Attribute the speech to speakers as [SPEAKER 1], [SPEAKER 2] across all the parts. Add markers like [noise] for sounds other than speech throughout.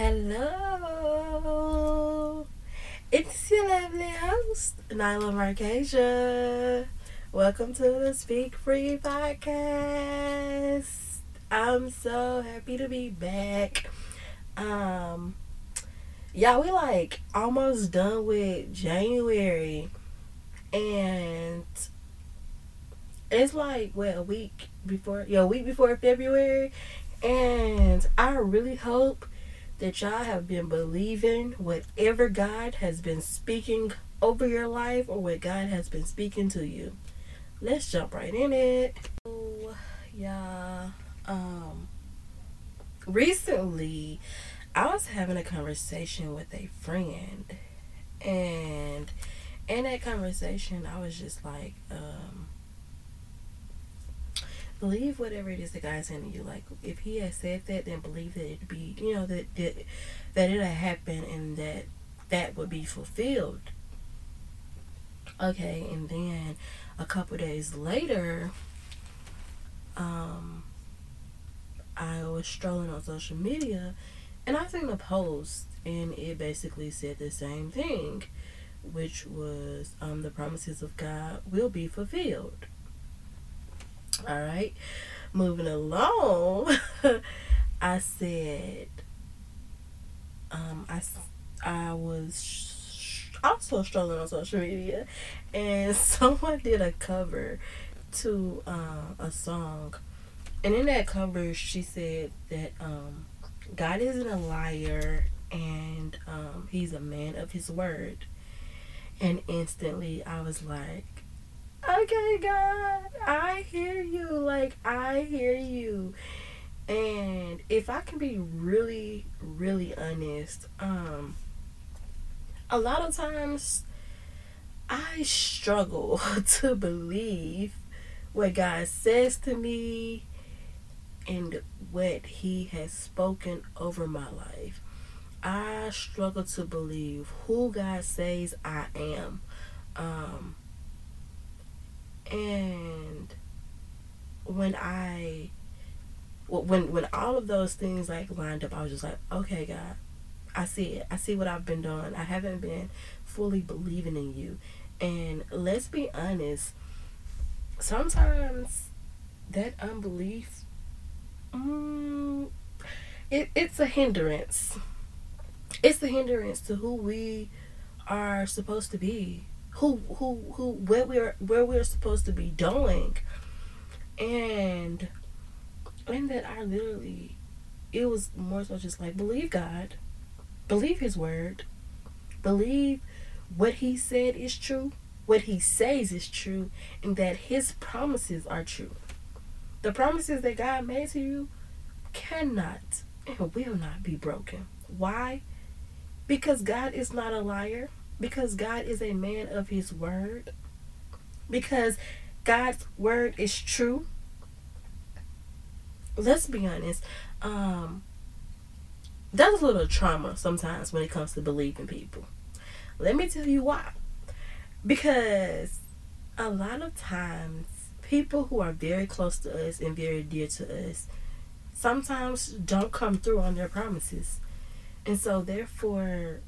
[SPEAKER 1] Hello, it's your lovely host, Nyla Marcasia. Welcome to the Speak Free podcast. I'm so happy to be back. Um, yeah, we like almost done with January, and it's like what a week before, yeah, week before February, and I really hope that y'all have been believing whatever God has been speaking over your life or what God has been speaking to you. Let's jump right in it. So, yeah, um, recently I was having a conversation with a friend, and in that conversation, I was just like, um, believe whatever it is God's saying to you. Like if he has said that, then believe that it be you know that that that it'll happen and that that would be fulfilled. Okay, and then a couple days later, um, I was strolling on social media, and I seen a post, and it basically said the same thing, which was um the promises of God will be fulfilled. All right. Moving along, [laughs] I said, um, I, I was sh- also strolling on social media, and [laughs] someone did a cover to uh, a song. And in that cover, she said that um, God isn't a liar and um, he's a man of his word. And instantly, I was like, okay, God, I hear you. Like, I hear you. And if I can be really, really honest, um, a lot of times I struggle [laughs] to believe what God says to me and what He has spoken over my life. I struggle to believe who God says I am. Um, and when I when when all of those things like lined up, I was just like, okay, God, I see it. I see what I've been doing. I haven't been fully believing in you. And let's be honest, sometimes that unbelief, mm, it, it's a hindrance. It's a hindrance to who we are supposed to be who who who where we're where we're supposed to be doing. And and that I literally it was more so just like believe God. Believe his word. Believe what he said is true what he says is true and that his promises are true. The promises that God made to you cannot and will not be broken. Why? Because God is not a liar because God is a man of his word, because God's word is true. Let's be honest. Um, a little trauma sometimes when it comes to believing people. Let me tell you why. Because a lot of times, people who are very close to us and very dear to us sometimes don't come through on their promises. And so, therefore,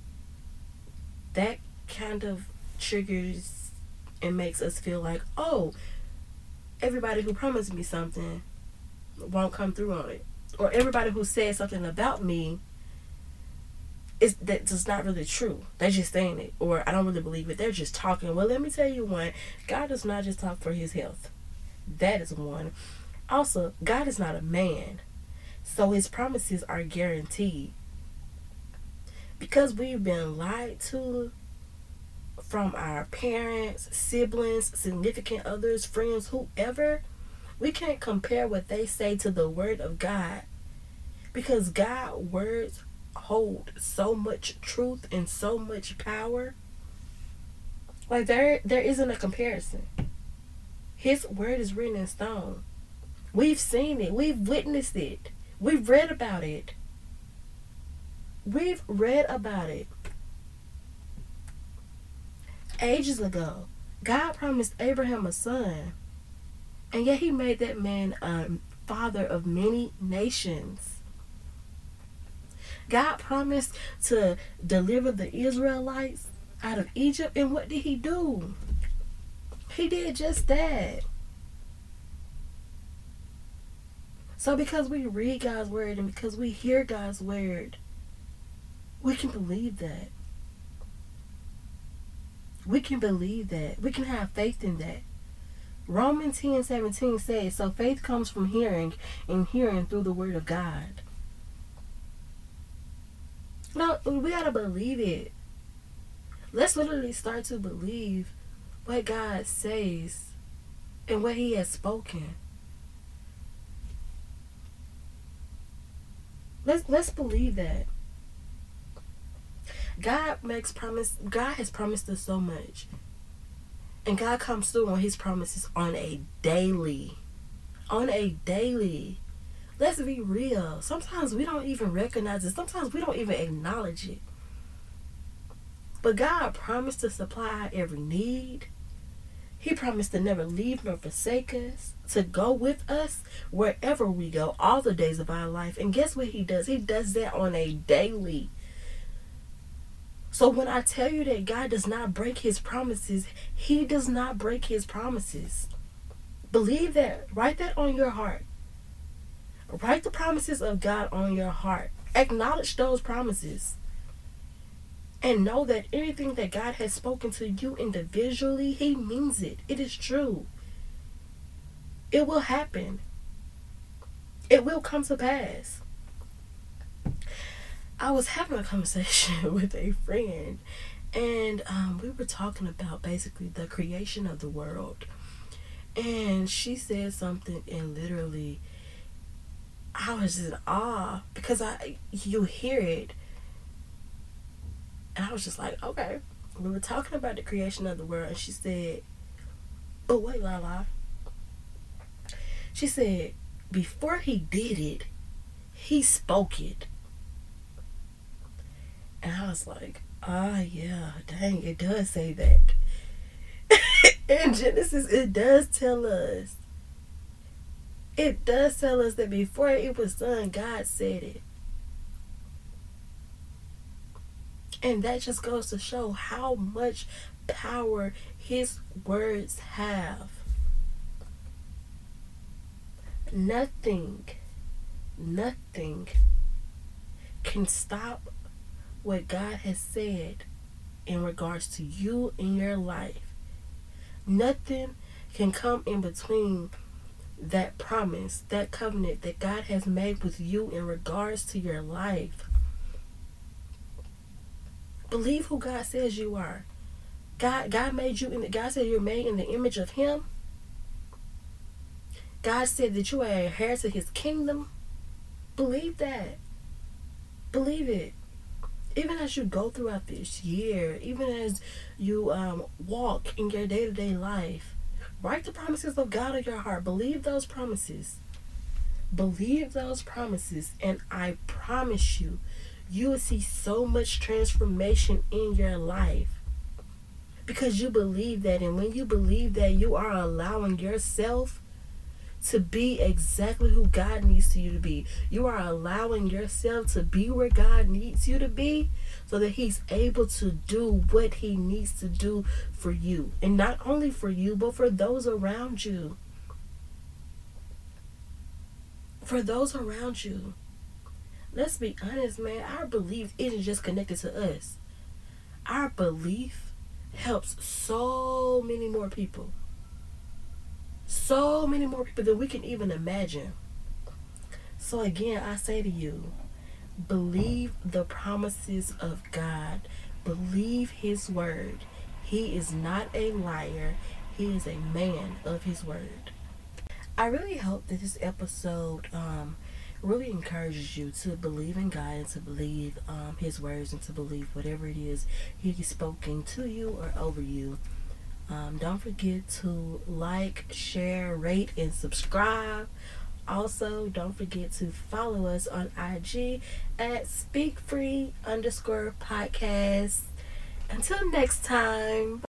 [SPEAKER 1] that kind of triggers and makes us feel like, oh, everybody who promised me something won't come through on it. Or everybody who said something about me is that's not really true. They're just saying it. Or I don't really believe it. They're just talking. Well, let me tell you one. God does not just talk for his health. That is one. Also, God is not a man. So his promises are guaranteed because we've been lied to from our parents, siblings, significant others, friends, whoever, we can't compare what they say to the word of God because God words hold so much truth and so much power. Like there there isn't a comparison. His word is written in stone. We've seen it. We've witnessed it. We've read about it. We've read about it. Ages ago, God promised Abraham a son, and yet he made that man a father of many nations. God promised to deliver the Israelites out of Egypt, and what did He do? He did just that. So, because we read God's word and because we hear God's word, we can believe that. We can believe that. We can have faith in that. Romans 10 17 says, So faith comes from hearing, and hearing through the word of God. No, we gotta believe it. Let's literally start to believe what God says and what He has spoken. Let's let's believe that. God makes promise. God has promised us so much. And God comes through on his promises on a daily. On a daily. Let's be real. Sometimes we don't even recognize it. Sometimes we don't even acknowledge it. But God promised to supply every need. He promised to never leave nor forsake us, to go with us wherever we go, all the days of our life. And guess what He does? He does that on a daily. So when I tell you that God does not break his promises, he does not break his promises. Believe that. Write that on your heart. Write the promises of God on your heart. Acknowledge those promises. And know that anything that God has spoken to you individually, he means it. It is true. It will happen. It will come to pass. I was having a conversation [laughs] with a friend, and um, we were talking about basically the creation of the world. And she said something, and literally, I was in awe because I you hear it, and I was just like, okay. We were talking about the creation of the world, and she said, "But wait, Lala." She said, "Before he did it, he spoke it." And I was like, ah, oh, yeah, dang, it does say that. [laughs] In Genesis, it does tell us. It does tell us that before it was done, God said it. And that just goes to show how much power his words have. Nothing, nothing can stop what God has said in regards to you in your life. Nothing can come in between that promise, that covenant that God has made with you in regards to your life. Believe who God says you are. God God made you in the God said you're made in the image of him. God said that you are a heir to his kingdom. Believe that. Believe it even as you go throughout this year, even as you um, walk in your day to day life, write the promises of God in your heart. Believe those promises. Believe those promises, and I promise you, you will see so much transformation in your life because you believe that. And when you believe that, you are allowing yourself to be exactly who God needs you to be. You are allowing yourself to be where God needs you to be so that He's able to do what He needs to do for you. And not only for you, but for those around you. For those around you. Let's be honest, man. Our belief isn't just connected to us, our belief helps so many more people so many more people than we can even imagine. So, again, I say to you, believe the promises of God, believe His word. He is not a liar, He is a man of His word. I really hope that this episode um, really encourages you to believe in God and to believe um, His words and to believe whatever it is He He's spoken to you or over you. Um, don't forget to like, share, rate, and subscribe. Also, don't forget to follow us on IG at Speak Free underscore podcast. Until next time.